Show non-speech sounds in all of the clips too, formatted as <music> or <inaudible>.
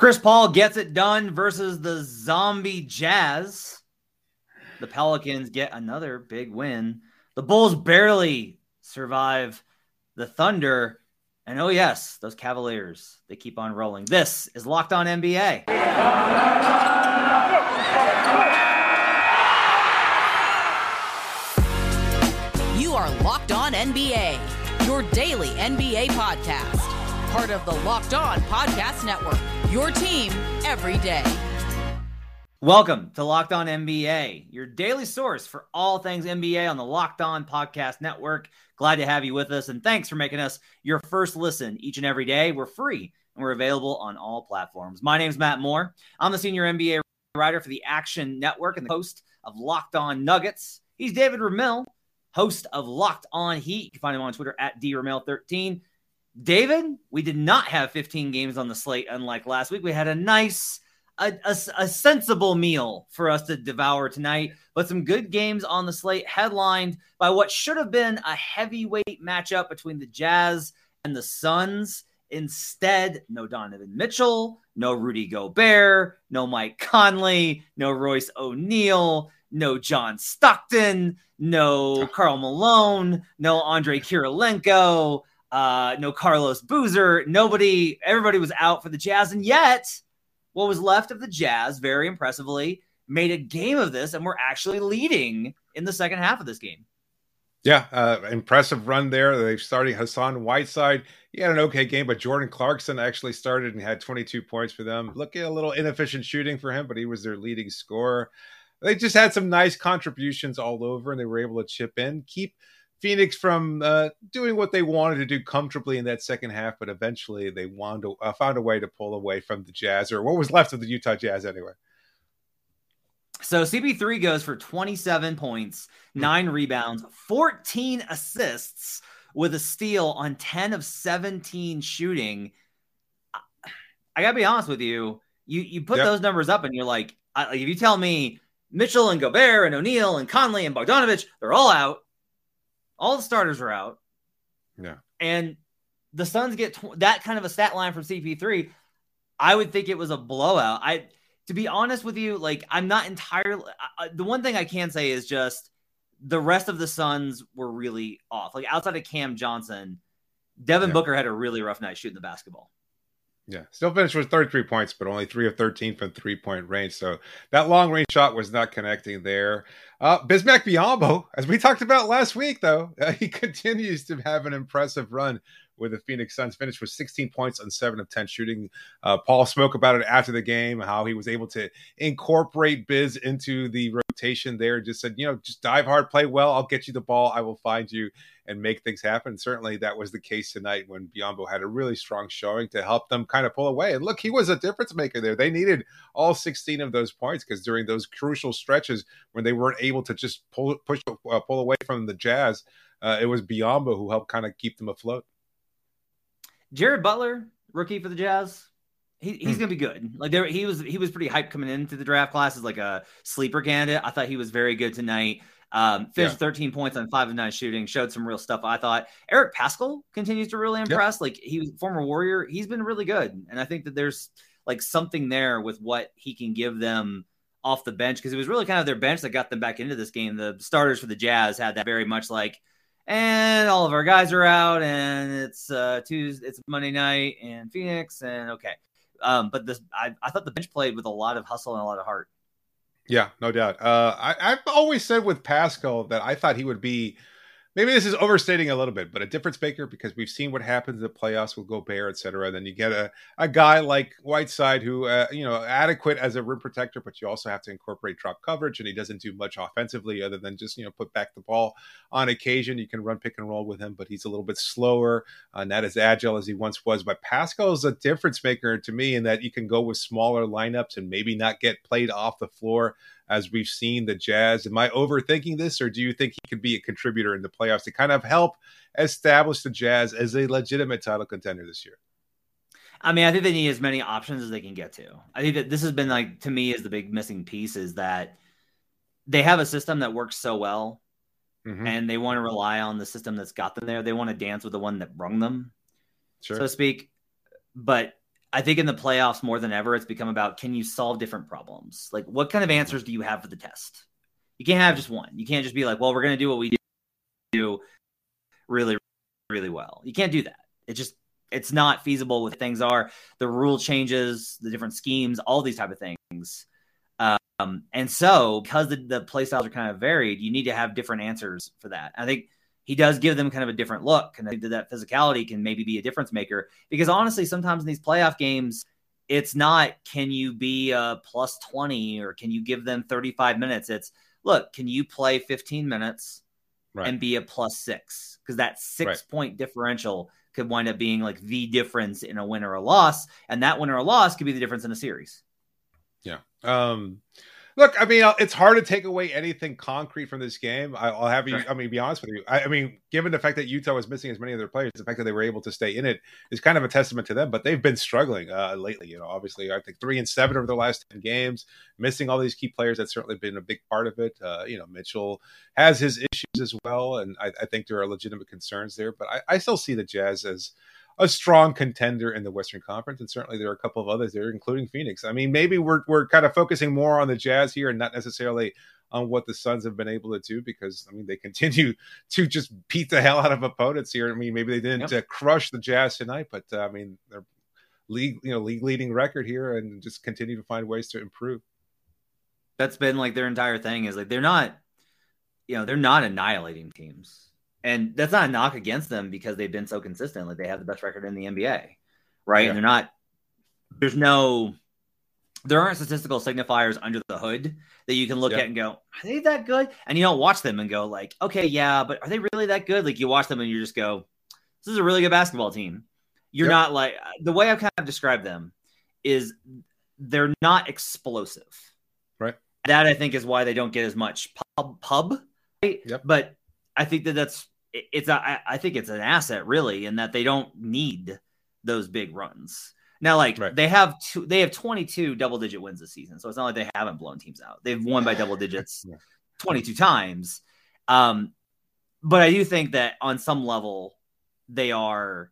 Chris Paul gets it done versus the zombie Jazz. The Pelicans get another big win. The Bulls barely survive the Thunder. And oh, yes, those Cavaliers, they keep on rolling. This is Locked On NBA. You are Locked On NBA, your daily NBA podcast. Part of the Locked On Podcast Network, your team every day. Welcome to Locked On NBA, your daily source for all things NBA on the Locked On Podcast Network. Glad to have you with us, and thanks for making us your first listen each and every day. We're free and we're available on all platforms. My name is Matt Moore. I'm the senior NBA writer for the Action Network and the host of Locked On Nuggets. He's David Ramil, host of Locked On Heat. You can find him on Twitter at dramil13. David, we did not have 15 games on the slate, unlike last week. We had a nice, a, a, a, sensible meal for us to devour tonight, but some good games on the slate, headlined by what should have been a heavyweight matchup between the Jazz and the Suns. Instead, no Donovan Mitchell, no Rudy Gobert, no Mike Conley, no Royce O'Neale, no John Stockton, no Karl Malone, no Andre Kirilenko uh, no Carlos Boozer. Nobody, everybody was out for the Jazz. And yet, what was left of the Jazz, very impressively, made a game of this and we're actually leading in the second half of this game. Yeah, uh, impressive run there. They started Hassan Whiteside. He had an okay game, but Jordan Clarkson actually started and had 22 points for them. Looking a little inefficient shooting for him, but he was their leading scorer. They just had some nice contributions all over, and they were able to chip in, keep Phoenix from uh, doing what they wanted to do comfortably in that second half, but eventually they wound, uh, found a way to pull away from the Jazz, or what was left of the Utah Jazz anyway. So CP3 goes for 27 points, hmm. nine mm. rebounds, 14 assists with a steal on 10 of 17 shooting. I gotta be honest with you. You you put yep. those numbers up and you're like, if you tell me Mitchell and Gobert and O'Neale and Conley and Bogdanovich, they're all out. All the starters are out. Yeah. And the Suns get tw- that kind of a stat line from CP3. I would think it was a blowout. I, to be honest with you, like I'm not entirely. I, the one thing I can say is just the rest of the Suns were really off. Like outside of Cam Johnson, Devin yeah. Booker had a really rough night shooting the basketball. Yeah, still finished with 33 points, but only three of 13 from three point range. So that long range shot was not connecting there. Uh, Bismack Biyombo, as we talked about last week, though, uh, <laughs> he continues to have an impressive run with the Phoenix Suns. Finished with 16 points on seven of 10 shooting. Uh, Paul spoke about it after the game, how he was able to incorporate Biz into the rotation there. Just said, you know, just dive hard, play well. I'll get you the ball. I will find you and make things happen. Certainly that was the case tonight when Biyombo had a really strong showing to help them kind of pull away. And look, he was a difference maker there. They needed all 16 of those points because during those crucial stretches when they weren't able to just pull push uh, pull away from the Jazz, uh, it was Biyombo who helped kind of keep them afloat. Jared Butler, rookie for the Jazz. He, he's hmm. gonna be good. Like there, he was he was pretty hyped coming into the draft class as like a sleeper candidate. I thought he was very good tonight. Um, finished yeah. 13 points on five of nine shooting, showed some real stuff. I thought Eric Paschall continues to really impress. Yep. Like he was former Warrior, he's been really good, and I think that there's like something there with what he can give them off the bench because it was really kind of their bench that got them back into this game. The starters for the Jazz had that very much like and all of our guys are out, and it's uh, Tuesday, it's Monday night in Phoenix, and okay. Um, but this, I, I thought the bench played with a lot of hustle and a lot of heart. Yeah, no doubt. Uh, I, I've always said with Paschall that I thought he would be maybe this is overstating a little bit, but a difference maker because we've seen what happens in the playoffs with Gobert, et cetera. Then you get a, a guy like Whiteside who, uh, you know, adequate as a rim protector, but you also have to incorporate drop coverage, and he doesn't do much offensively other than just, you know, put back the ball on occasion. You can run pick and roll with him, but he's a little bit slower, uh, not as agile as he once was. But Paschall is a difference maker to me in that you can go with smaller lineups and maybe not get played off the floor as we've seen the Jazz. Am I overthinking this, or do you think he could be a contributor in the playoffs to kind of help establish the Jazz as a legitimate title contender this year? I mean, I think they need as many options as they can get to. I think that this has been like to me is the big missing piece is that they have a system that works so well, mm-hmm. and they want to rely on the system that's got them there. They want to dance with the one that brung them, sure. so to speak. But I think in the playoffs more than ever, it's become about can you solve different problems? Like, what kind of answers do you have for the test? You can't have just one. You can't just be like, well, we're going to do what we do really, really well. You can't do that. It just, it's not feasible with things are the rule changes, the different schemes, all these type of things. Um, and so because the, the play styles are kind of varied, you need to have different answers for that. I think he does give them kind of a different look. And I think that, that physicality can maybe be a difference maker because honestly, sometimes in these playoff games, it's not can you be a plus 20 or can you give them 35 minutes? It's look, can you play 15 minutes right. and be a plus six? Because that six right. point differential could wind up being like the difference in a win or a loss. And that win or a loss could be the difference in a series. Yeah. Um, Look, I mean, it's hard to take away anything concrete from this game. I'll have you. I mean, be honest with you. I, I, mean, given the fact that Utah was missing as many of their players, the fact that they were able to stay in it is kind of a testament to them. But they've been struggling uh, lately. You know, obviously, I think three and seven over the last ten games, missing all these key players. That's certainly been a big part of it. Uh, you know, Mitchell has his issues as well, and I, I think there are legitimate concerns there. But I, I still see the Jazz as a strong contender in the Western Conference, and certainly there are a couple of others there, including Phoenix. I mean, maybe we're we're kind of focusing more on the Jazz here, and not necessarily on what the Suns have been able to do, because I mean they continue <laughs> to just beat the hell out of opponents here. I mean, maybe they didn't yep. uh, crush the Jazz tonight, but uh, I mean they're league you know league leading record here, and just continue to find ways to improve. That's been like their entire thing is like they're not, you know, they're not annihilating teams and that's not a knock against them because they've been so consistent. Like they have the best record in the NBA, right? Yeah. And they're not. There's no. There aren't statistical signifiers under the hood that you can look yeah. at and go, "Are they that good?" And you don't watch them and go, "Like, okay, yeah, but are they really that good?" Like you watch them and you just go, "This is a really good basketball team." You're yep. not like the way I've kind of described them is they're not explosive, right? That I think is why they don't get as much pub pub. Right? Yep. But I think that that's it's a, I think it's an asset really in that they don't need those big runs. Now, like right. they have two, they have 22 double digit wins this season, so it's not like they haven't blown teams out. They've won by double digits <laughs> yeah. 22 times. Um, but I do think that on some level they are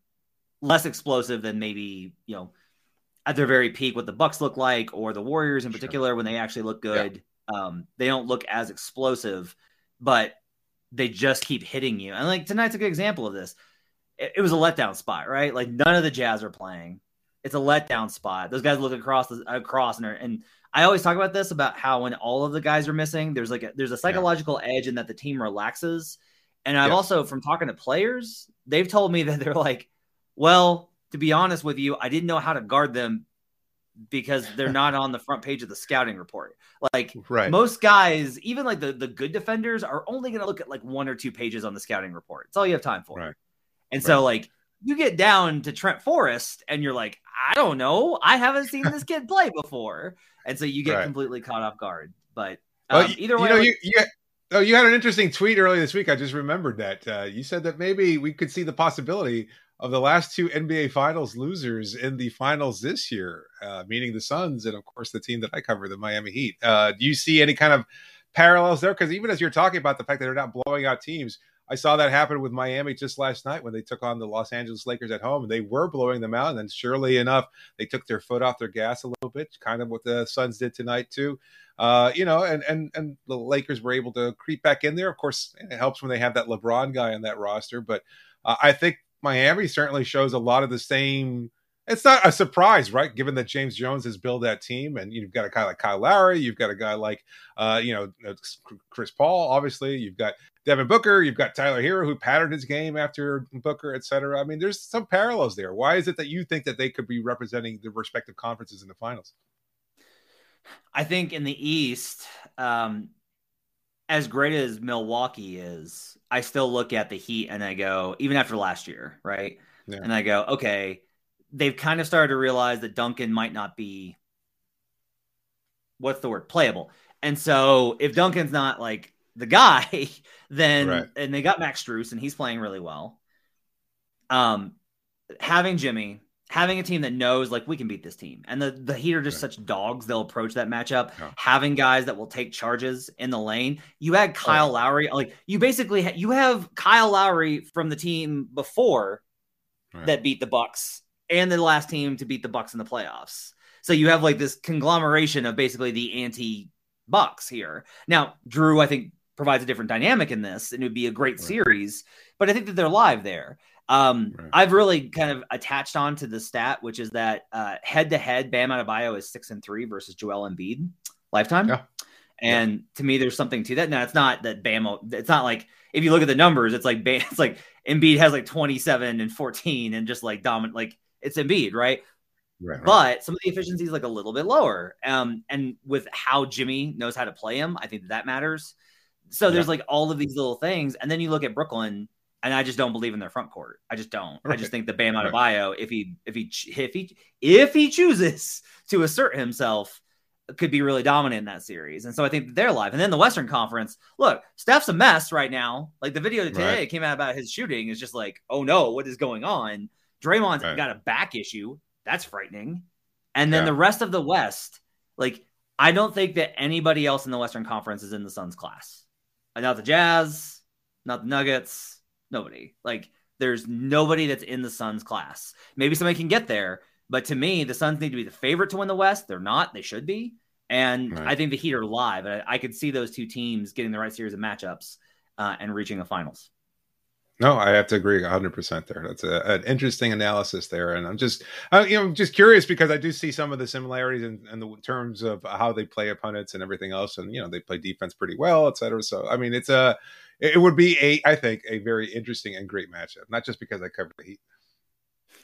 less explosive than maybe you know at their very peak what the Bucks look like or the Warriors in particular sure. when they actually look good. Yeah. Um, they don't look as explosive, but they just keep hitting you. And like tonight's a good example of this. It, it, was a letdown spot, right? Like none of the Jazz are playing. It's a letdown spot. Those guys look across the, across and, are, and I always talk about this about how when all of the guys are missing, there's like a, there's a psychological yeah. edge in that the team relaxes. And I've also from talking to players, they've told me that they're like, well, to be honest with you, I didn't know how to guard them because they're not on the front page of the scouting report. Like right. most guys, even like the, the good defenders are only going to look at like one or two pages on the scouting report. It's all you have time for. Right. And right. so like you get down to Trent Forrest and you're like, I don't know. I haven't seen this kid play <laughs> before. And so you get completely caught off guard. But um, well, either way, you know, you, you, oh, you had an interesting tweet earlier this week. I just remembered that uh, you said that maybe we could see the possibility of the last two NBA Finals losers in the finals this year, uh, meaning the Suns and of course the team that I cover, the Miami Heat. Uh, do you see any kind of parallels there? Because even as you're talking about the fact that they're not blowing out teams, I saw that happen with Miami just last night when they took on the Los Angeles Lakers at home. and They were blowing them out, and then surely enough, they took their foot off their gas a little bit, kind of what the Suns did tonight too. Uh, you know, and and and the Lakers were able to creep back in there. Of course, it helps when they have that LeBron guy on that roster, but uh, I think Miami certainly shows a lot of the same. It's not a surprise, right? Given that James Jones has built that team, and you've got a guy like Kyle Lowry, you've got a guy like, uh, you know, uh, Chris Paul. Obviously, you've got Devin Booker, you've got Tyler Herro, who patterned his game after Booker, et cetera. I mean, there's some parallels there. Why is it that you think that they could be representing the respective conferences in the finals? I think in the East, um, as great as Milwaukee is, I still look at the Heat and I go, even after last year, right? Yeah. And I go, okay, they've kind of started to realize that Duncan might not be what's the word playable. And so if Duncan's not like the guy, <laughs> then right. and they got Max Strus and he's playing really well. Um, having Jimmy, having a team that knows like we can beat this team and the the heat are just such dogs they'll approach that matchup yeah. having guys that will take charges in the lane you had oh, kyle oh. lowry like you basically ha- you have kyle lowry from the team before right. that beat the bucks and the last team to beat the Bucks in the playoffs. So you have like this conglomeration of basically the anti Bucks here. Now, Jrue, I think provides a different dynamic in this, and it would be a great right. series. But I think that they're live there. Um, right. I've really kind of attached on to the stat, which is that uh head to head, Bam Adebayo is six and three versus Joel Embiid lifetime. Yeah. And yeah. to me, there's something to that. Now, it's not that Bam. It's not like if you look at the numbers, it's like Bam, <laughs> it's like Embiid has like 27 and 14 and just like dominant. Like it's Embiid, right? Right, but some of the efficiency is like a little bit lower. Um, and with how Jimmy knows how to play him, I think that, that matters. So there's like all of these little things, and then you look at Brooklyn, and I just don't believe in their front court. I just don't. Right. I just think the Bam Adebayo, right. if he if he if he if he chooses to assert himself, could be really dominant in that series. And so I think they're live. And then the Western Conference, look, Steph's a mess right now. Like the video today right. came out about his shooting is just like, oh no, what is going on? Draymond's right. got a back issue. That's frightening. And then yeah. the rest of the West, like I don't think that anybody else in the Western Conference is in the Suns class. Not the Jazz, not the Nuggets, nobody. Like there's nobody that's in the Suns class. Maybe somebody can get there, but to me, the Suns need to be the favorite to win the West. They're not. They should be. And right. I think the Heat are live. I, I, could see those two teams getting the right series of matchups uh, and reaching the finals. No, I have to agree 100% there. That's a, an interesting analysis there. And I'm just, uh, you know, just curious because I do see some of the similarities in, in, the terms of how they play opponents and everything else. And, you know, they play defense pretty well, et cetera. So, I mean, it's a, it would be a, I think, a very interesting and great matchup, not just because I cover the Heat.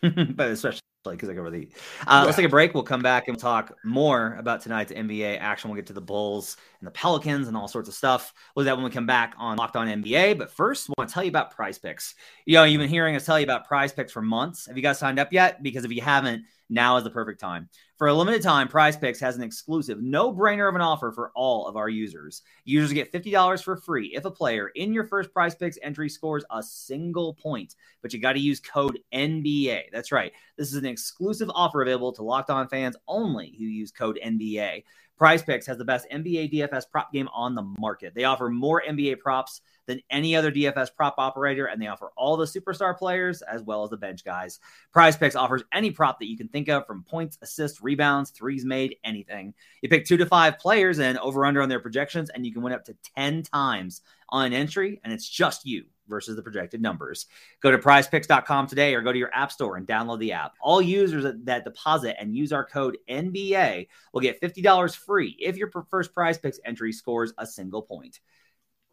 <laughs> but especially because I cover the. Uh, yeah. Let's take a break. We'll come back and talk more about tonight's NBA action. We'll get to the Bulls and the Pelicans and all sorts of stuff. We'll do that when we come back on Locked On NBA. But first, we want to tell you about PrizePicks. You know, you've been hearing us tell you about PrizePicks for months. Have you guys signed up yet? Because if you haven't, now is the perfect time. For a limited time, PrizePicks has an exclusive no-brainer of an offer for all of our users. Users get $50 for free if a player in your first PrizePicks entry scores a single point. But you got to use code NBA. That's right. This is an exclusive offer available to Locked On fans only who use code NBA. PrizePicks has the best NBA DFS prop game on the market. They offer more NBA props than any other DFS prop operator, and they offer all the superstar players as well as the bench guys. PrizePicks offers any prop that you can think of from points, assists, rebounds, threes made, anything. You pick two to five players and over under on their projections, and you can win up to 10 times on an entry, and it's just you versus the projected numbers. Go to prizepicks.com today or go to your app store and download the app. All users that deposit and use our code NBA will get $50 free if your first prize picks entry scores a single point.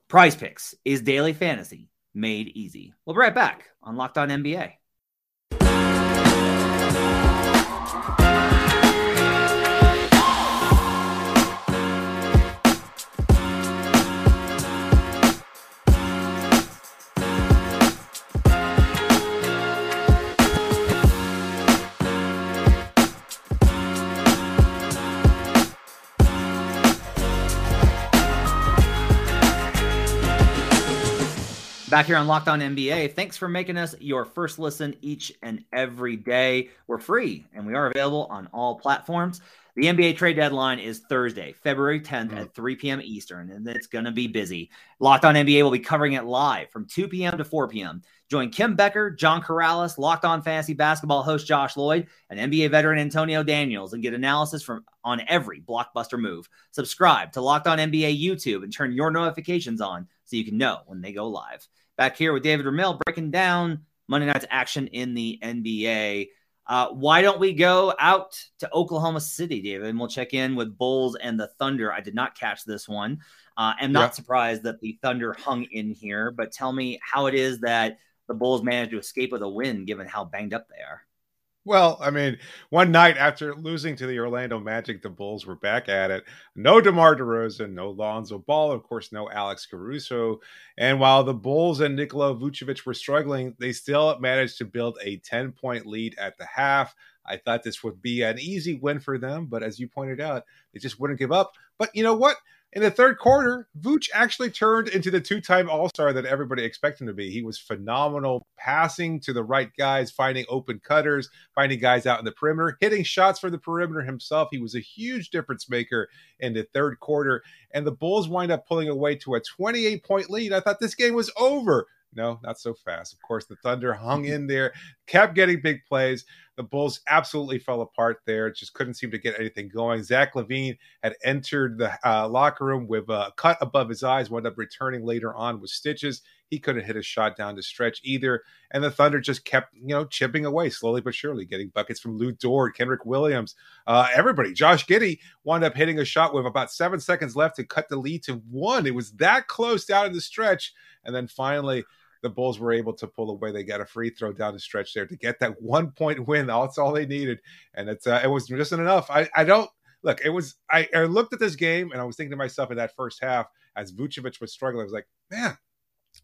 PrizePicks is daily fantasy made easy. We'll be right back on Locked On NBA. Back here on Locked On NBA, thanks for making us your first listen each and every day. We're free and we are available on all platforms. The NBA trade deadline is Thursday, February 10th mm-hmm. at 3 p.m. Eastern, and it's going to be busy. Locked On NBA will be covering it live from 2 p.m. to 4 p.m. Join Kim Becker, John Karalis, Locked On Fantasy Basketball host Josh Lloyd, and NBA veteran Antonio Daniels, and get analysis from on every blockbuster move. Subscribe to Locked On NBA YouTube and turn your notifications on so you can know when they go live. Back here with David Ramil breaking down Monday night's action in the NBA. Uh, why don't we go out to Oklahoma City, David? And we'll check in with Bulls and the Thunder. I did not catch this one. Uh, I'm not yeah. surprised that the Thunder hung in here, but tell me how it is that the Bulls managed to escape with a win given how banged up they are. Well, I mean, one night after losing to the Orlando Magic, the Bulls were back at it. No DeMar DeRozan, no Lonzo Ball, of course, no Alex Caruso. And while the Bulls and Nikola Vucevic were struggling, they still managed to build a 10 point lead at the half. I thought this would be an easy win for them, but as you pointed out, they just wouldn't give up. But you know what? In the third quarter, Vooch actually turned into the two-time All-Star that everybody expected him to be. He was phenomenal, passing to the right guys, finding open cutters, finding guys out in the perimeter, hitting shots for the perimeter himself. He was a huge difference maker in the third quarter, and the Bulls wind up pulling away to a 28-point lead. I thought this game was over. No, not so fast. Of course, the Thunder hung in there, kept getting big plays. The Bulls absolutely fell apart there. Just couldn't seem to get anything going. Zach LaVine had entered the uh, locker room with a cut above his eyes, wound up returning later on with stitches. He couldn't hit a shot down to stretch either. And the Thunder just kept, you know, chipping away slowly but surely, getting buckets from Lu Dort, Kenrich Williams, uh, everybody. Josh Giddey wound up hitting a shot with about seven seconds left to cut the lead to one. It was that close down in the stretch. And then finally, the Bulls were able to pull away. They got a free throw down the stretch there to get that one point win. That's all they needed, and it's uh, it was just enough. I I don't look. It was I, I looked at this game and I was thinking to myself in that first half as Vucevic was struggling. I was like, man,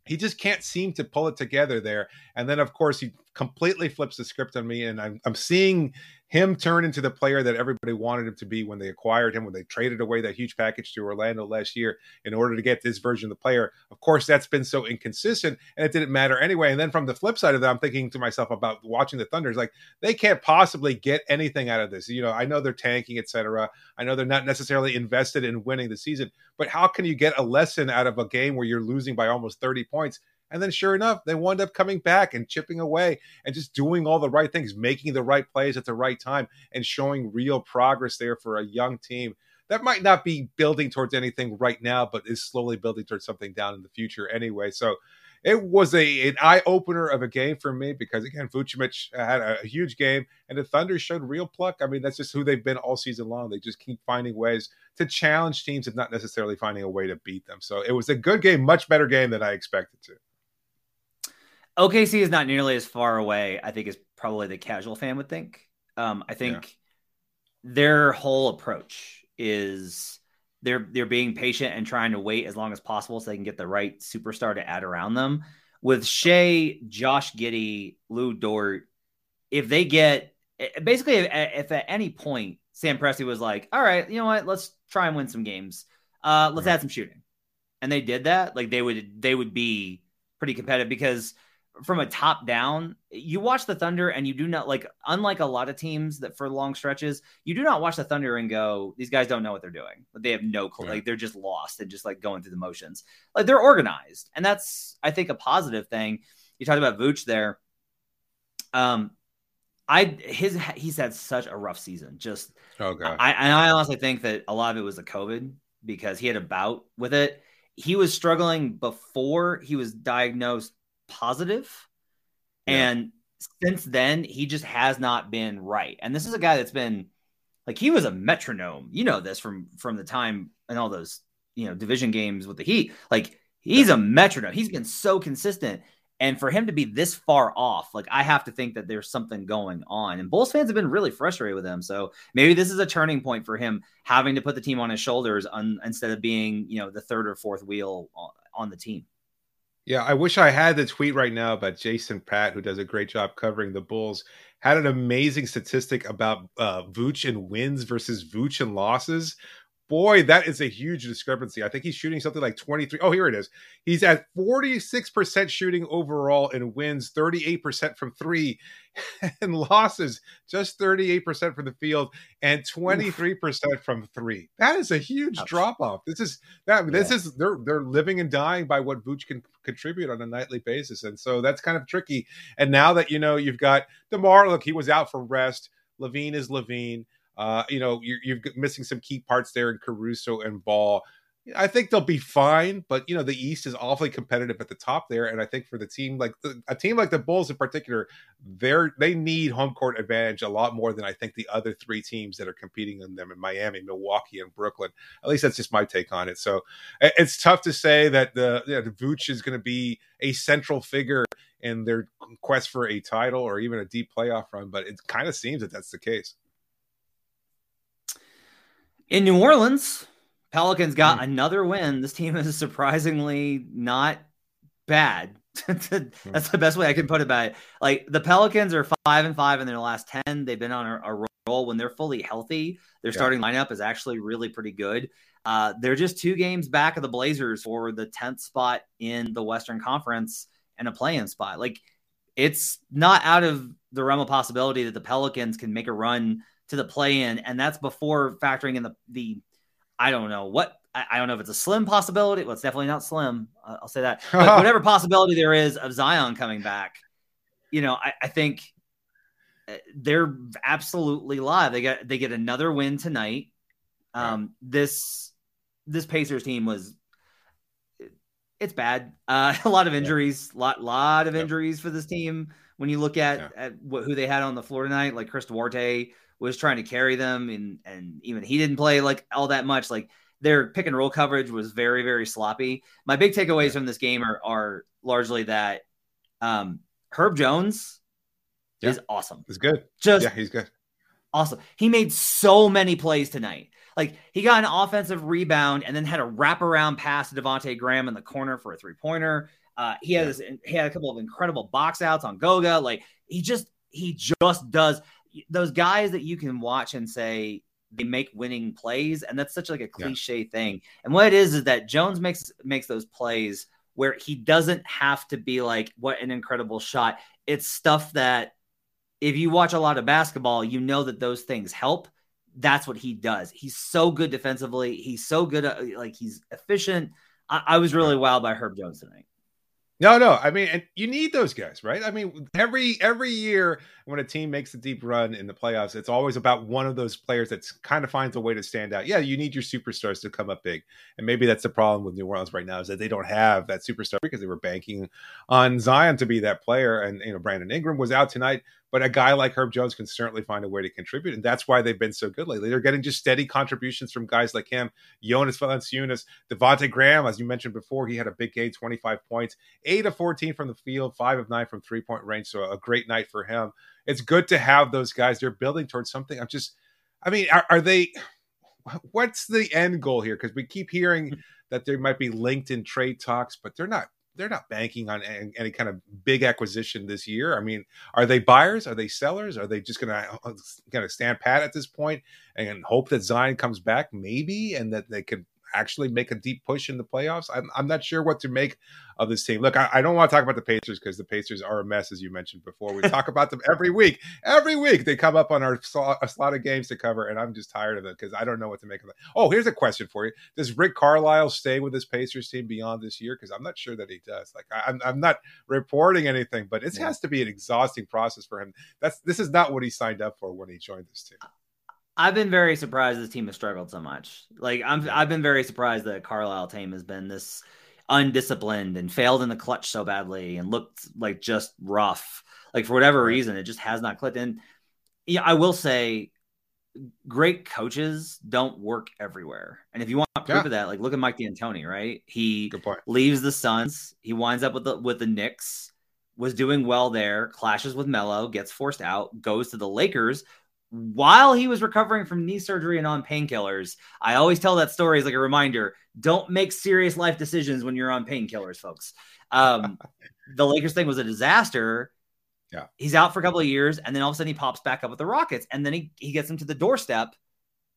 he just can't seem to pull it together there. And then, of course, he completely flips the script on me, and I'm, I'm seeing him turn into the player that everybody wanted him to be when they acquired him, when they traded away that huge package to Orlando last year in order to get this version of the player. Of course, that's been so inconsistent, and it didn't matter anyway. And then from the flip side of that, I'm thinking to myself about watching the Thunders, like they can't possibly get anything out of this. You know, I know they're tanking, etc. I know they're not necessarily invested in winning the season, but how can you get a lesson out of a game where you're losing by almost 30 points? And then, sure enough, they wound up coming back and chipping away and just doing all the right things, making the right plays at the right time, and showing real progress there for a young team that might not be building towards anything right now, but is slowly building towards something down in the future anyway. So it was a an eye opener of a game for me because again, Vucevic had a, huge game, and the Thunder showed real pluck. I mean, that's just who they've been all season long. They just keep finding ways to challenge teams and not necessarily finding a way to beat them. So it was a good game, much better game than I expected to. OKC is not nearly as far away, I think, as probably the casual fan would think. Um, I think yeah. their whole approach is they're they're being patient and trying to wait as long as possible so they can get the right superstar to add around them. With Shai, Josh Giddey, Lu Dort, if they get basically if, if at any point Sam Presti was like, all right, you know what, let's try and win some games. Uh, let's right. add some shooting. And they did that, like they would they would be pretty competitive because – from a top down, you watch the Thunder and you do not like, unlike a lot of teams that for long stretches, you do not watch the Thunder and go, these guys don't know what they're doing. But they have no clue. Like they're just lost and just like going through the motions. Like they're organized. And that's, I think, a positive thing. You talked about Vooch there. Um, I his he's had such a rough season. Just oh god. I and I honestly think that a lot of it was the COVID because he had a bout with it. He was struggling before he was diagnosed positive. Yeah. And since then, he just has not been right. And this is a guy that's been like he was a metronome. You know this from from the time and all those you know division games with the Heat. Like he's a metronome. He's been so consistent. And for him to be this far off, like I have to think that there's something going on. And Bulls fans have been really frustrated with him. So maybe this is a turning point for him having to put the team on his shoulders on, instead of being, you know, the third or fourth wheel on, on the team. Yeah, I wish I had the tweet right now about Jason Patt, who does a great job covering the Bulls. Had an amazing statistic about uh, Vooch and wins versus Vooch and losses, boy, that is a huge discrepancy. I think he's shooting something like 23. Oh, here it is. He's at 46% shooting overall and wins 38% from three <laughs> and losses just 38% from the field and 23% Oof. from three. That is a huge drop off. This is that yeah. this is they're they're living and dying by what Vooch can contribute on a nightly basis. And so that's kind of tricky. And now that you know you've got DeMar, look, he was out for rest. LaVine is LaVine. Uh, you know, you're, you're missing some key parts there in Caruso and Ball. I think they'll be fine, but you know the East is awfully competitive at the top there, and I think for the team like a team like the Bulls in particular, they're they need home court advantage a lot more than I think the other three teams that are competing in them in Miami, Milwaukee, and Brooklyn. At least that's just my take on it. So it's tough to say that the you know, the Vooch is going to be a central figure in their quest for a title or even a deep playoff run, but it kind of seems that that's the case. In New Orleans, Pelicans got mm. another win. This team is surprisingly not bad. <laughs> That's the best way I can put it about it. Like the Pelicans are five and five in their last 10. They've been on a, a roll when they're fully healthy. Their yeah. starting lineup is actually really pretty good. Uh, they're just two games back of the Blazers for the 10th spot in the Western Conference and a play-in spot. Like it's not out of the realm of possibility that the Pelicans can make a run to the play in, and that's before factoring in the the I don't know what I, I, don't know if it's a slim possibility. Well, it's definitely not slim. Uh, I'll say that. But <laughs> whatever possibility there is of Zion coming back, you know, I, I think uh, they're absolutely live. They got they get another win tonight. Um, this this Pacers team was it's bad. Uh, <laughs> a lot of injuries, yeah. lot lot of yep. injuries for this team. When you look at, yeah. at what, who they had on the floor tonight, like Chris Duarte was trying to carry them, and and even he didn't play like all that much. Like their pick and roll coverage was very very sloppy. My big takeaways yeah. from this game are are largely that um, Herb Jones is awesome. He's good. Just yeah, he's good. Awesome. He made so many plays tonight. Like he got an offensive rebound and then had a wraparound pass to Devonte Graham in the corner for a three pointer. Uh, he has this, he had a couple of incredible box outs on Goga. Like he just he just does those guys that you can watch and say they make winning plays, and that's such like a cliche yeah. thing. And what it is is that Jones makes makes those plays where he doesn't have to be like what an incredible shot. It's stuff that if you watch a lot of basketball, you know that those things help that's what he does. He's so good defensively. He's so good at like he's efficient. I, I was really wowed by Herb Jones tonight. No, no. I mean, and you need those guys, right? I mean, every every year when a team makes a deep run in the playoffs, it's always about one of those players that kind of finds a way to stand out. Yeah, you need your superstars to come up big, and maybe that's the problem with New Orleans right now is that they don't have that superstar because they were banking on Zion to be that player, and you know Brandon Ingram was out tonight. But a guy like Herb Jones can certainly find a way to contribute, and that's why they've been so good lately. They're getting just steady contributions from guys like him, Jonas Valanciunas, Devonte Graham, as you mentioned before. He had a big game, twenty five points, eight of fourteen from the field, five of nine from three point range. So a great night for him. It's good to have those guys. They're building towards something. I'm just, I mean, are, are they? What's the end goal here? Because we keep hearing hmm. that there might be linked in trade talks, but they're not they're not banking on any, any, kind of big acquisition this year. I mean, are they buyers? Are they sellers? Are they just going to kind of stand pat at this point and hope that Zion comes back, maybe, and that they can actually make a deep push in the playoffs. I'm, I'm not sure what to make of this team. Look, I, I don't want to talk about the Pacers because the Pacers are a mess, as you mentioned before. We talk about them every week. Every week they come up on our slot, a slot of games to cover, and I'm just tired of it because I don't know what to make of it. Oh, here's a question for you: Does Rick Carlisle stay with this Pacers team beyond this year? Because I'm not sure that he does. Like I, am I'm not reporting anything, but it yeah. has to be an exhausting process for him. That's this is not what he signed up for when he joined this team. I've been very surprised this team has struggled so much. Like I'm, I've been very surprised that Carlisle team has been this undisciplined and failed in the clutch so badly and looked like just rough. Like for whatever reason, it just has not clicked. And yeah, I will say, great coaches don't work everywhere. And if you want proof yeah. of that, like look at Mike D'Antoni, right? He leaves the Suns, he winds up with the with the Knicks, was doing well there, clashes with Melo, gets forced out, goes to the Lakers, while he was recovering from knee surgery and on painkillers. I always tell that story as like a reminder don't make serious life decisions when you're on painkillers, folks. Um, <laughs> the Lakers thing was a disaster. Yeah. He's out for a couple of years and then all of a sudden he pops back up with the Rockets and then he, he gets him to the doorstep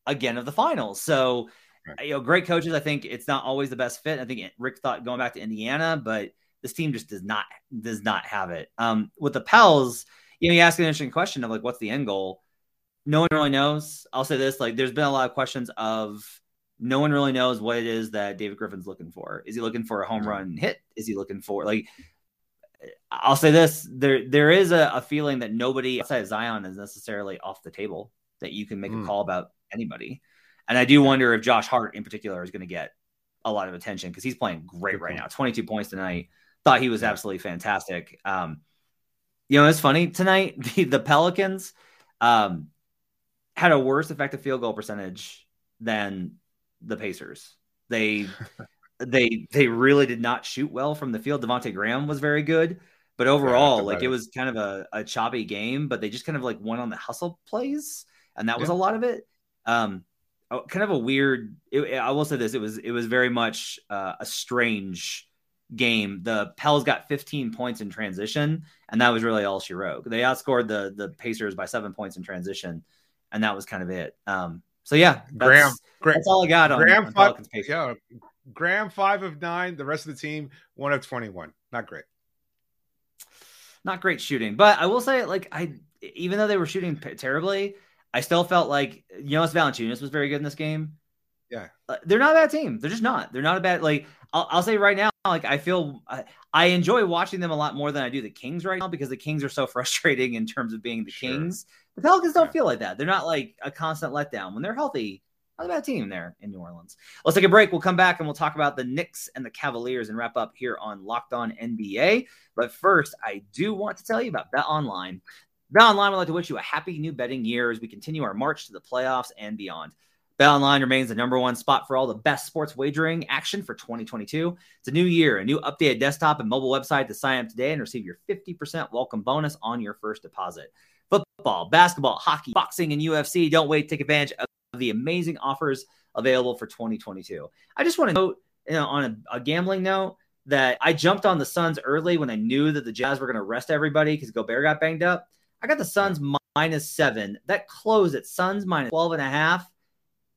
again of the finals. So, right. you know, great coaches. I think it's not always the best fit. I think Rick thought going back to Indiana, but this team just does not does not have it. Um, with the Pels, you know, you ask an interesting question of like, what's the end goal? No one really knows. I'll say this: like, there's been a lot of questions of no one really knows what it is that David Griffin's looking for. Is he looking for a home run hit? Is he looking for like? I'll say this: there there is a, a feeling that nobody outside of Zion is necessarily off the table. That you can make mm. a call about anybody, and I do wonder if Josh Hart in particular is going to get a lot of attention because he's playing great Good right point. now. 22 points tonight. Thought he was absolutely fantastic. Um, you know, it's funny tonight. The, <laughs> the Pelicans. Um, had a worse effective field goal percentage than the Pacers. They <laughs> they they really did not shoot well from the field. Devonte Graham was very good, but overall, yeah, like it was kind of a, a choppy game. But they just kind of like went on the hustle plays, and that was yeah. a lot of it. Um, oh, kind of a weird. It, I will say this: it was it was very much uh, a strange game. The Pels got 15 points in transition, and that was really all she wrote. They outscored the the Pacers by seven points in transition and that was kind of it. Um, so yeah, that's, Graham, Graham, that's all I got on, Graham on five, Yeah, Graham five of nine. The rest of the team one of twenty one. Not great. Not great shooting, but I will say, like I, even though they were shooting terribly, I still felt like Jonas Valanciunas was very good in this game. Yeah, uh, they're not a bad team. They're just not. They're not a bad like. I'll, I'll say right now, like I feel I, I, enjoy watching them a lot more than I do the Kings right now because the Kings are so <laughs> frustrating in terms of being the sure. Kings. The Pelicans don't feel like that. They're not like a constant letdown when they're healthy. Not a bad team there in New Orleans. Let's take a break. We'll come back and we'll talk about the Knicks and the Cavaliers and wrap up here on Locked On NBA. But first, I do want to tell you about BetOnline. Bet Online would like to wish you a happy new betting year as we continue our march to the playoffs and beyond. BetOnline remains the number one spot for all the best sports wagering action for 2022. It's a new year, a new updated desktop and mobile website to sign up today and receive your 50% welcome bonus on your first deposit. Football, basketball, hockey, boxing, and UFC. Don't wait. Take advantage of the amazing offers available for 2022. I just want to note you know, on a, a gambling note that I jumped on the Suns early when I knew that the Jazz were going to rest everybody because Gobert got banged up. I got the Suns minus seven. That closed at Suns minus 12 and a half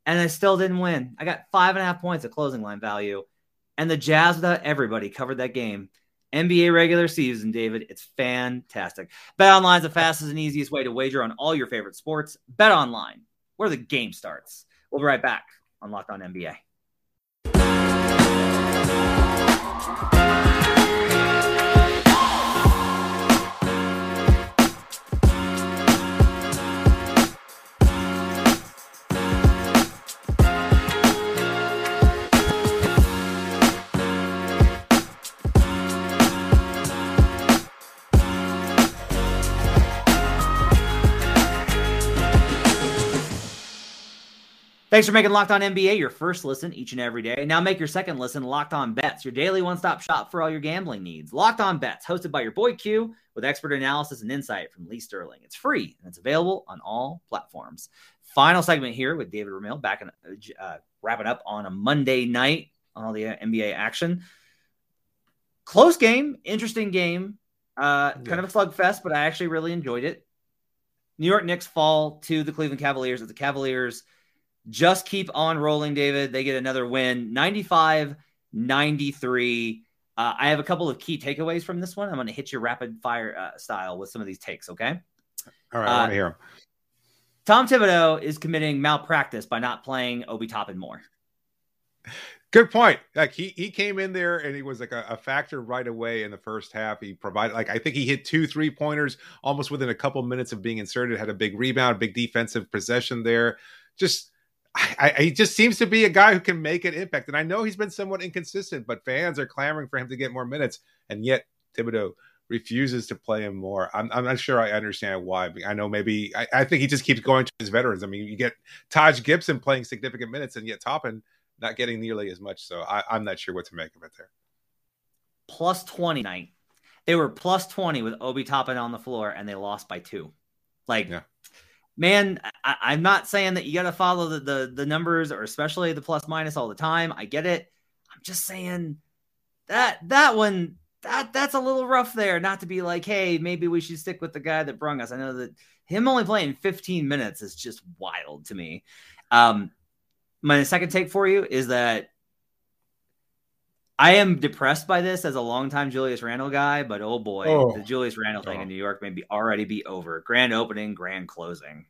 and I still didn't win. I got five and a half points of closing line value, and the Jazz without everybody covered that game. NBA regular season, David, it's fantastic. BetOnline is the fastest and easiest way to wager on all your favorite sports. BetOnline, where the game starts. We'll be right back on Locked On NBA. Thanks for making Locked On NBA your first listen each and every day. Now make your second listen Locked On Bets, your daily one stop shop for all your gambling needs. Locked On Bets, hosted by your boy Q, with expert analysis and insight from Lee Sterling. It's free and it's available on all platforms. Final segment here with David Ramil back in, uh, wrapping up on a Monday night on all the NBA action. Close game, interesting game, uh, yeah. kind of a slugfest, but I actually really enjoyed it. New York Knicks fall to the Cleveland Cavaliers as the Cavaliers just keep on rolling, David. They get another win 95 93. Uh, I have a couple of key takeaways from this one. I'm going to hit you rapid fire uh, style with some of these takes, okay? All right, I want to uh, hear them. Tom Thibodeau is committing malpractice by not playing Obi Toppin more. Good point. Like he he came in there and he was like a, a, factor right away in the first half. He provided like I think he hit two three pointers almost within a couple minutes of being inserted. Had a big rebound, big defensive possession there. Just I, I, he just seems to be a guy who can make an impact. And I know he's been somewhat inconsistent, but fans are clamoring for him to get more minutes. And yet Thibodeau refuses to play him more. I'm, I'm not sure I understand why. I know maybe I, I, think he just keeps going to his veterans. I mean, you get Taj Gibson playing significant minutes and yet Toppin not getting nearly as much. So I, I'm not sure what to make of it there. Plus 20 night. They were plus 20 with Obi Toppin on the floor and they lost by two. Like, yeah man, I, am not saying that you got to follow the, the, the numbers or especially the plus minus all the time. I get it. I'm just saying that that one that that's a little rough there. Not to be like, hey, maybe we should stick with the guy that brung us. I know that him only playing 15 minutes is just wild to me. Um, my second take for you is that I am depressed by this as a longtime Julius Randle guy, but oh boy, oh. the Julius Randle thing oh. in New York may be already be over. Grand opening, grand closing.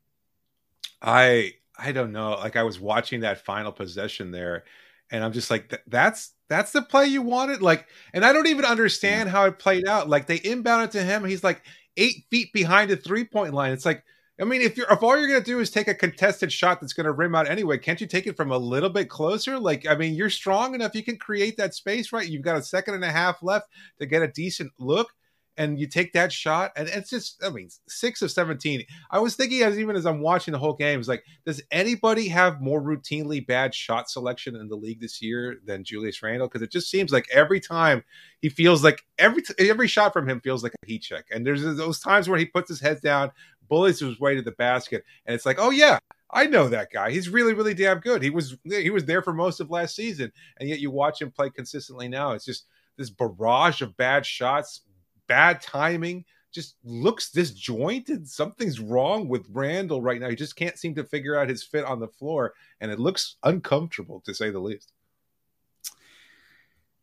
I I don't know. Like I was watching that final possession there, and I'm just like, that's that's the play you wanted. Like, and I don't even understand how it played out. Like they inbounded to him, he's like eight feet behind the three point line. It's like I mean, if you're if all you're gonna do is take a contested shot that's gonna rim out anyway, can't you take it from a little bit closer? Like, I mean, you're strong enough, you can create that space, right? You've got a second and a half left to get a decent look, and you take that shot, and it's just, I mean, six of seventeen. I was thinking as even as I'm watching the whole game, it's like, does anybody have more routinely bad shot selection in the league this year than Julius Randle? Because it just seems like every time he feels like every every shot from him feels like a heat check, and there's those times where he puts his head down bullies his way to the basket, and it's like, oh yeah, I know that guy. He's really, really damn good. He was he was there for most of last season, and yet you watch him play consistently now. It's just this barrage of bad shots, bad timing. Just looks disjointed. Something's wrong with Randle right now. He just can't seem to figure out his fit on the floor, and it looks uncomfortable to say the least.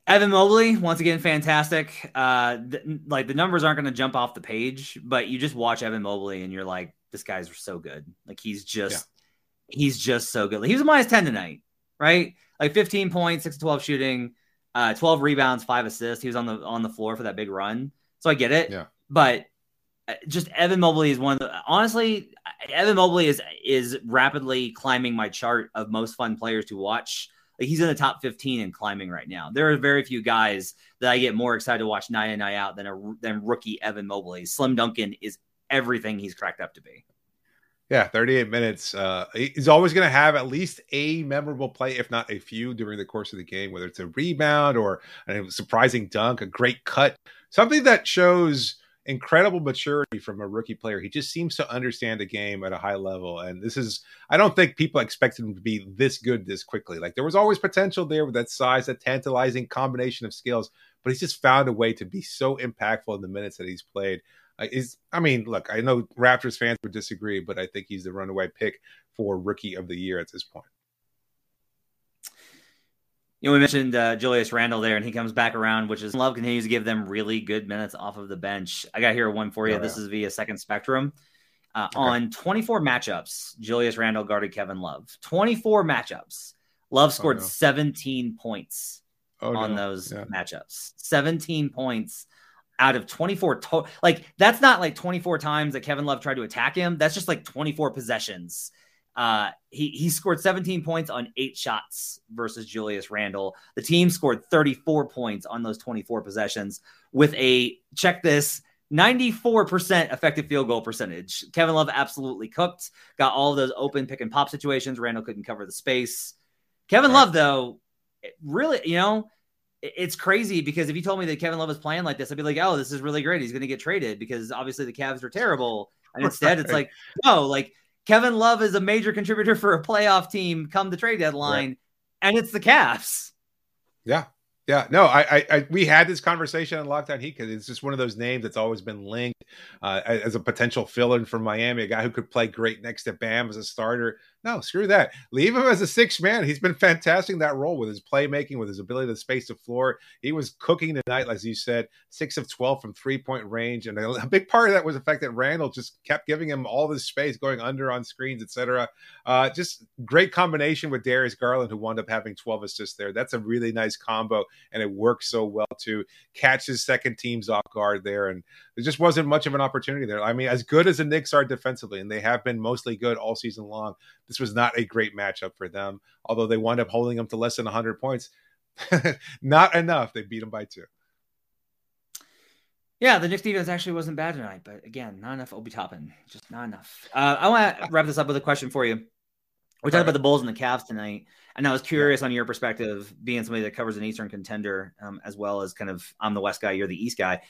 Evan Mobley, once again, fantastic. Uh, th- like the numbers aren't going to jump off the page, but you just watch Evan Mobley and you're like, this guy's so good. Like he's just, yeah. he's just so good. Like, He was a minus ten tonight. right? Like 15 points, six to 12 shooting, uh, 12 rebounds, five assists. He was on the on the floor for that big run, so I get it. Yeah, but uh, just Evan Mobley is one of the honestly, Evan Mobley is is rapidly climbing my chart of most fun players to watch. Like he's in the top 15 and climbing right now. There are very few guys that I get more excited to watch night in night out than a than rookie Evan Mobley. Slim Duncan is everything he's cracked up to be. Yeah, 38 minutes. Uh, he's always going to have at least a memorable play, if not a few, during the course of the game, whether it's a rebound or a surprising dunk, a great cut, something that shows incredible maturity from a rookie player. He just seems to understand the game at a high level. And this is, I don't think people expected him to be this good this quickly. Like there was always potential there with that size, that tantalizing combination of skills, but he's just found a way to be so impactful in the minutes that he's played is I mean, look, I know Raptors fans would disagree, but I think he's the runaway pick for rookie of the year at this point. You know, we mentioned uh, Julius Randle there, and he comes back around, which is Love continues to give them really good minutes off of the bench. I got here one for you. Oh, this yeah. is via Second Spectrum. Uh, okay. On 24 matchups, Julius Randle guarded Kevin Love. 24 matchups. Love scored oh, no. 17 points oh, on no. those yeah. matchups. 17 points out of 24 to- like that's not like 24 times that Kevin Love tried to attack him. That's just like 24 possessions. Uh, he he scored 17 points on eight shots versus Julius Randle. The team scored 34 points on those 24 possessions with a check this 94% effective field goal percentage. Kevin Love absolutely cooked, got all of those open pick and pop situations. Randle couldn't cover the space. Kevin right. Love, though, really, you know, it's crazy because if you told me that Kevin Love was playing like this, I'd be like, oh, this is really great. He's going to get traded because obviously the Cavs are terrible. And instead, right. it's like, no, like Kevin Love is a major contributor for a playoff team come the trade deadline, right. and it's the Cavs. Yeah. Yeah, no, I, I, I, we had this conversation on Locked On Heat because it's just one of those names that's always been linked uh, as a potential fill-in for Miami, a guy who could play great next to Bam as a starter. No, screw that. Leave him as a sixth man. He's been fantastic in that role with his playmaking, with his ability to space the floor. He was cooking tonight, as you said, six of 12 from three point range. And a, big part of that was the fact that Randle just kept giving him all this space, going under on screens, etc. Uh, just great combination with Darius Garland, who wound up having 12 assists there. That's a really nice combo, and it works so well to catch his second teams off guard there. And there just wasn't much of an opportunity there. I mean, as good as the Knicks are defensively, and they have been mostly good all season long, this was not a great matchup for them. Although they wound up holding them to less than 100 points, <laughs> not enough. They beat them by two. Yeah, the Knicks defense actually wasn't bad tonight, but again, not enough Obi Toppin. Just not enough. Uh, I want to <laughs> wrap this up with a question for you. We talked about the Bulls and the Cavs tonight, and I was curious yeah. on your perspective, being somebody that covers an Eastern contender, um, as well as kind of I'm the West guy, you're the East guy.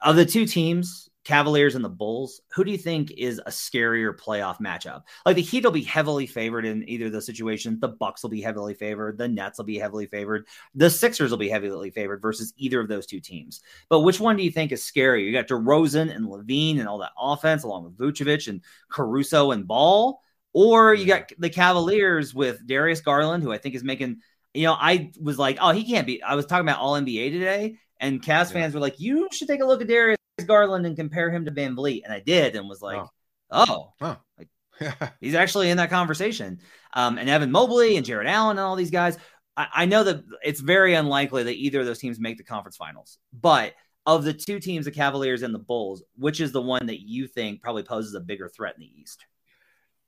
Of the two teams, Cavaliers and the Bulls, who do you think is a scarier playoff matchup? Like the Heat will be heavily favored in either of those situations. The Bucks will be heavily favored. The Nets will be heavily favored. The Sixers will be heavily favored versus either of those two teams. But which one do you think is scarier? You got DeRozan and LaVine and all that offense, along with Vucevic and Caruso and Ball, or you got the Cavaliers with Darius Garland, who I think is making. You know, I was like, oh, he can't be. I was talking about All NBA today, and Cavs yeah. fans were like, you should take a look at Darius Garland and compare him to VanVleet, and I did, and was like, oh, oh, like <laughs> he's actually in that conversation. Um, and Evan Mobley and Jarrett Allen and all these guys. I, I know that it's very unlikely that either of those teams make the conference finals, but of the two teams, the Cavaliers and the Bulls, which is the one that you think probably poses a bigger threat in the East?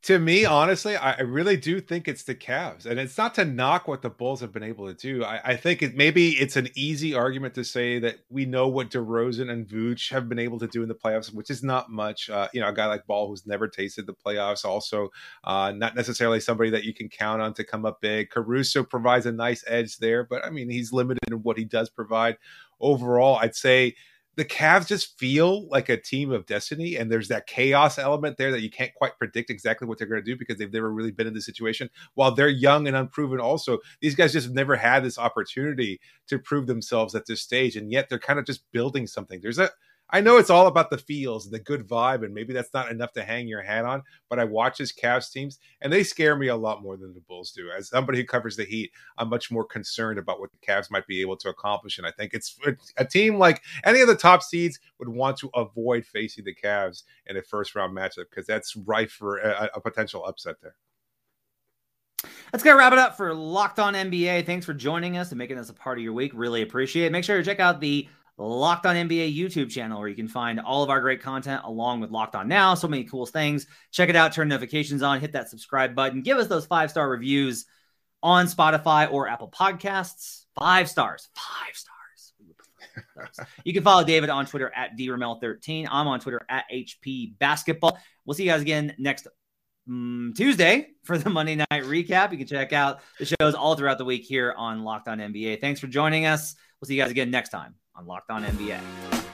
To me, honestly, I, really do think it's the Cavs, and it's not to knock what the Bulls have been able to do. I, I think it maybe it's an easy argument to say that we know what DeRozan and Vooch have been able to do in the playoffs, which is not much. Uh, you know, a guy like Ball who's never tasted the playoffs, also uh, not necessarily somebody that you can count on to come up big. Caruso provides a nice edge there, but I mean, he's limited in what he does provide. Overall, I'd say the Cavs just feel like a team of destiny, and there's that chaos element there that you can't quite predict exactly what they're going to do because they've never really been in this situation. While they're young and unproven, also these guys just never had this opportunity to prove themselves at this stage, and yet they're kind of just building something. There's a I know it's all about the feels the good vibe, and maybe that's not enough to hang your hat on. But I watch his Cavs teams, and they scare me a lot more than the Bulls do. As somebody who covers the Heat, I'm much more concerned about what the Cavs might be able to accomplish. And I think it's a team like any of the top seeds would want to avoid facing the Cavs in a first round matchup because that's rife for a, a potential upset there. That's going to wrap it up for Locked On NBA. Thanks for joining us and making us a part of your week. Really appreciate it. Make sure to check out the Locked On NBA YouTube channel where you can find all of our great content along with Locked On Now. So many cool things. Check it out, turn notifications on, hit that subscribe button, give us those five star reviews on Spotify or Apple Podcasts. Five stars, five stars. <laughs> you can follow David on Twitter at DRamel13. I'm on Twitter at HP Basketball. We'll see you guys again next um, Tuesday for the Monday night recap. You can check out the shows all throughout the week here on Locked On NBA. Thanks for joining us. We'll see you guys again next time on Locked On NBA.